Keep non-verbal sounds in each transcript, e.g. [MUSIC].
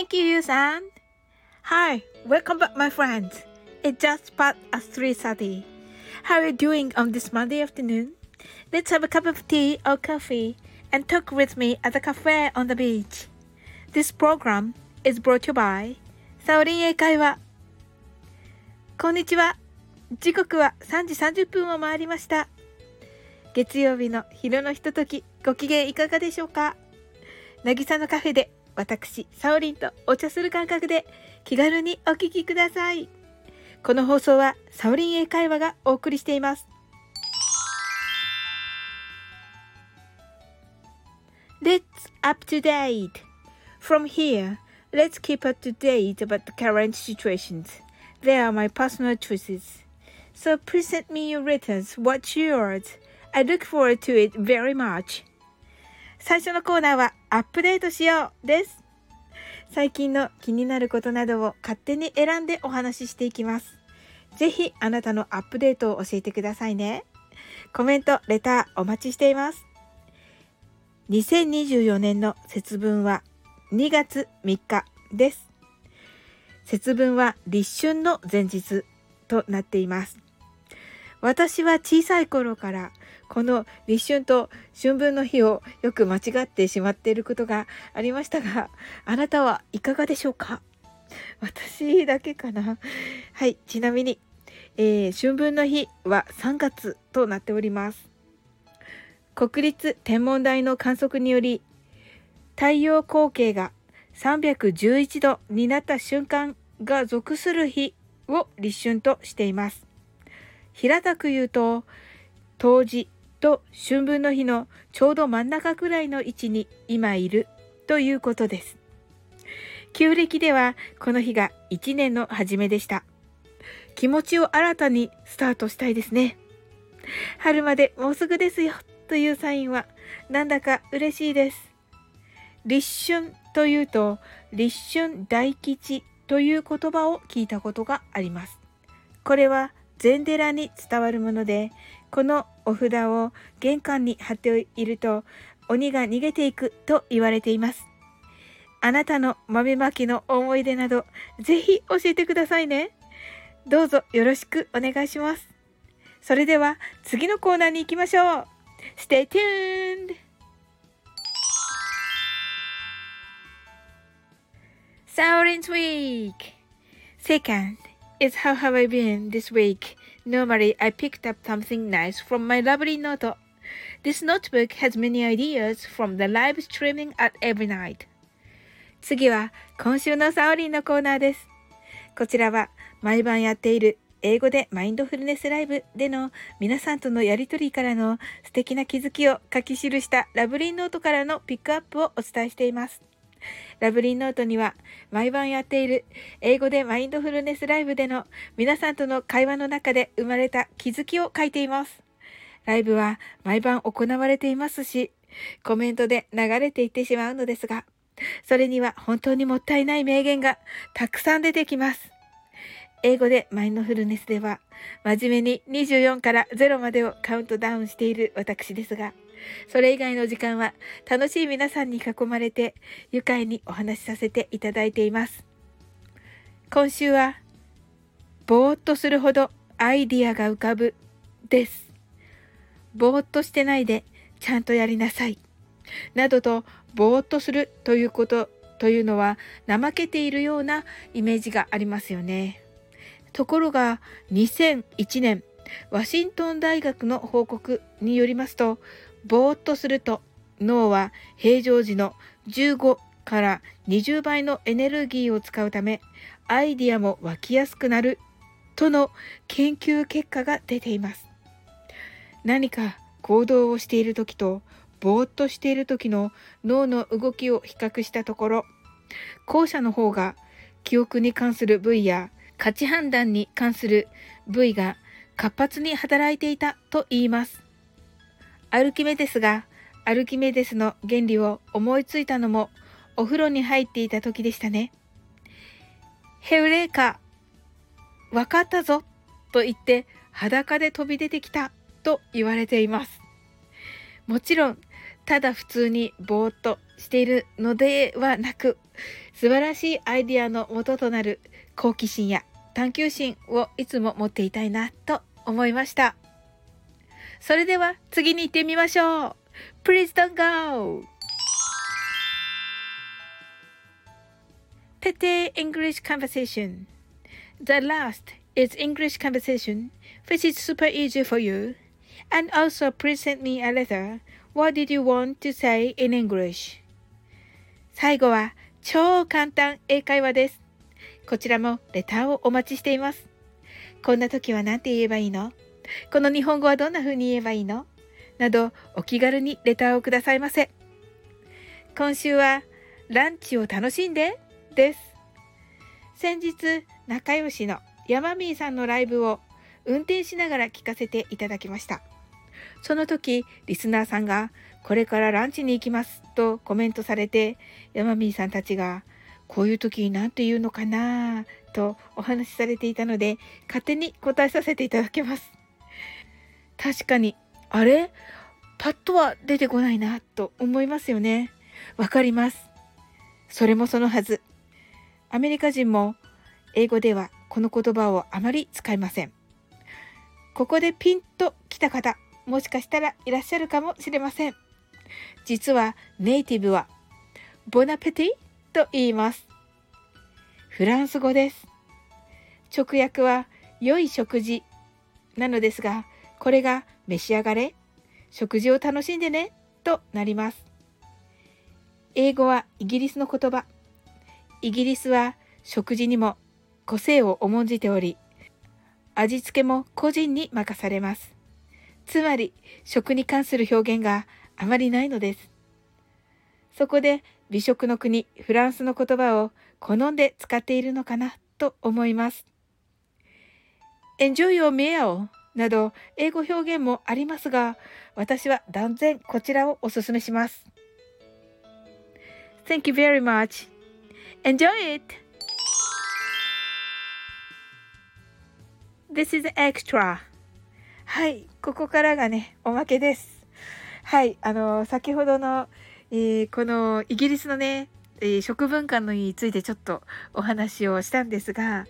Thank you, Yusan. Hi, welcome back, my friends. It just past 3.30. How are you doing on this Monday afternoon? Let's have a cup of tea or coffee and talk with me at the cafe on the beach. This program is brought to you by サオリン英会話。こんにちは。時刻は3時30分を回りました。月曜日の昼のひととき、ご機嫌いかがでしょうかなぎさのカフェで私、サオリンとお茶する感覚で気軽にお聞きください。この放送はサオリン英会話がお送りしています。Let's up to date. From here, let's keep up to date about the current situations. They are my personal choices. So please send me your letters. What's yours? I look forward to it very much. 最初のコーナーはアップデートしようです。最近の気になることなどを勝手に選んでお話ししていきます。ぜひあなたのアップデートを教えてくださいね。コメント、レターお待ちしています。2024年の節分は2月3日です。節分は立春の前日となっています。私は小さい頃からこの立春と春分の日をよく間違ってしまっていることがありましたが、あなたはいかがでしょうか？私だけかな？はい、ちなみに、えー、春分の日は3月となっております。国立天文台の観測により、太陽光景が311度になった瞬間が属する日を立春としています。平たく言うと、冬至と春分の日のちょうど真ん中くらいの位置に今いるということです。旧暦ではこの日が1年の初めでした。気持ちを新たにスタートしたいですね。春までもうすぐですよというサインはなんだか嬉しいです。立春というと立春大吉という言葉を聞いたことがあります。これは禅寺に伝わるもので、このお札を玄関に貼っていると鬼が逃げていくと言われています。あなたの豆まきの思い出など、ぜひ教えてくださいね。どうぞよろしくお願いします。それでは次のコーナーに行きましょう。Stay tuned! Saurin's Week! Second is how have I been this week? Normally, I picked up something nice from my lovely note. This notebook has many ideas from the live streaming at every night. 次は今週のサオリンのコーナーです。こちらは毎晩やっている英語でマインドフルネスライブでの皆さんとのやりとりからの素敵な気づきを書き記したラブリーノートからのピックアップをお伝えしています。ラブリーノートには毎晩やっている英語でマインドフルネスライブでの皆さんとの会話の中で生まれた気づきを書いています。ライブは毎晩行われていますし、コメントで流れていってしまうのですが、それには本当にもったいない名言がたくさん出てきます。英語でマインドフルネスでは、真面目に24から0までをカウントダウンしている私ですが、それ以外の時間は楽しい皆さんに囲まれて愉快にお話しさせていただいています。今週は、ぼーっとするほどアイディアが浮かぶです。ぼーっとしてないでちゃんとやりなさい。などと、ぼーっとするということというのは怠けているようなイメージがありますよね。ところが2001年ワシントン大学の報告によりますとぼーっとすると脳は平常時の15から20倍のエネルギーを使うためアイディアも湧きやすくなるとの研究結果が出ています。何か行動をしている時とぼーっとしている時の脳の動きを比較したところ後者の方が記憶に関する部位や価値判断に関する部位が活発に働いていたと言います。アルキメデスがアルキメデスの原理を思いついたのもお風呂に入っていた時でしたね。ヘウレーカ、わかったぞと言って裸で飛び出てきたと言われています。もちろん、ただ普通にぼーっとしているのではなく、素晴らしいアイディアの元となる好奇心や探求心をいつも持っていたいなと思いました。それでは次に行ってみましょう。Please don't go! ペテ English conversation The last is English conversation, which is super easy for you. And also please send me a letter. What did you want to say in English? 最後は超簡単英会話です。こちらもレターをお待ちしています。こんな時は何て言えばいいのこの日本語はどんな風に言えばいいの？などお気軽にレターをくださいませ。今週はランチを楽しんで？です。先日仲良しの山ーさんのライブを運転しながら聞かせていただきました。その時リスナーさんがこれからランチに行きますとコメントされて山ーさんたちがこういう時に何て言うのかなとお話しされていたので勝手に答えさせていただきます。確かにあれ？パッとは出てこないなと思いますよね。わかります。それもそのはず。アメリカ人も英語ではこの言葉をあまり使いません。ここでピンと来た方、もしかしたらいらっしゃるかもしれません。実はネイティブはボナペティと言います。フランス語です。直訳は良い食事なのですが、これが召し上がれ食事を楽しんでねとなります。英語はイギリスの言葉。イギリスは食事にも個性を重んじており、味付けも個人に任されます。つまり食に関する表現があまりないのです。そこで美食の国フランスの言葉を好んで使っているのかなと思います。Enjoy your meal など英語表現もありますが、私は断然こちらをおすすめします。Thank you very much. Enjoy it! This is extra. はい、ここからがね、おまけです。はい、あの、先ほどの、えー、このイギリスのね、え、食文化についてちょっとお話をしたんですが、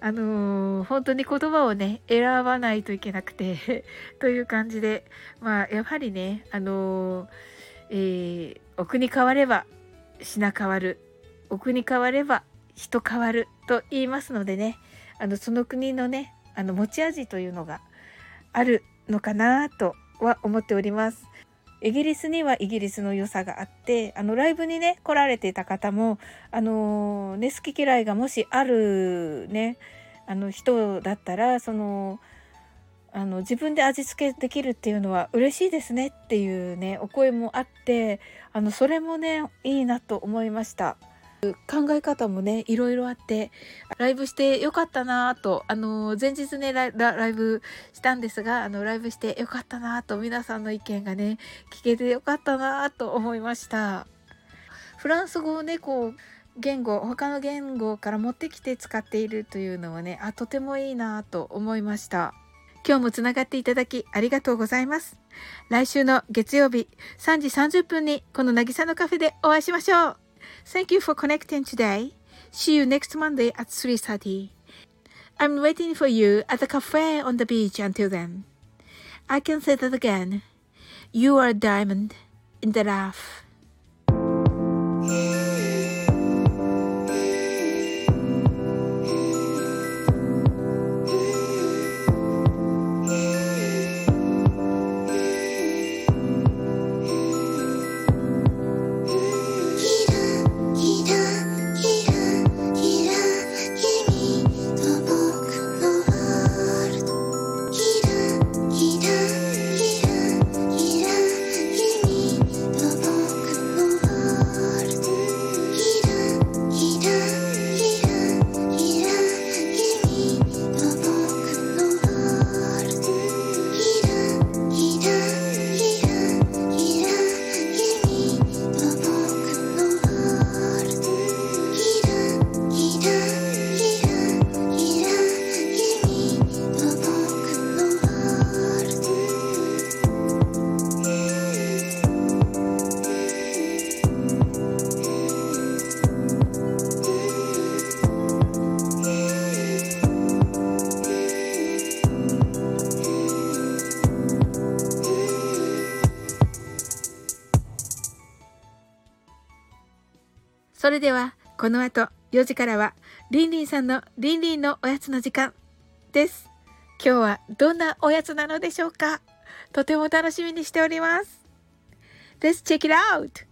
あのー、本当に言葉をね、選ばないといけなくて [LAUGHS] という感じで、まあ、やはりね、あのー、えー、お国変われば品変わる。お国変われば人変わると言いますのでね、あの、その国のね、あの、持ち味というのがあるのかなとは思っております。イギリスにはイギリスの良さがあってあのライブにね来られていた方もあのね好き嫌いがもしあるねあの人だったらそのあの自分で味付けできるっていうのは嬉しいですねっていうねお声もあってあのそれもねいいなと思いました。考え方もねいろいろあってライブしてよかったなとあの前日ねライブしたんですがあのライブしてよかったなと皆さんの意見がね聞けてよかったなと思いましたフランス語をねこう言語他の言語から持ってきて使っているというのはねあとてもいいなと思いました今日もつながっていただきありがとうございます。来週の月曜日3時30分にこの渚のカフェでお会いしましょう。Thank you for connecting today. See you next Monday at 3.30. I'm waiting for you at the cafe on the beach until then. I can say that again. You are a diamond in the rough. それでは、この後4時からは、リンリンさんのリンリンのおやつの時間です。今日はどんなおやつなのでしょうか？とても楽しみにしております。Let's check it out!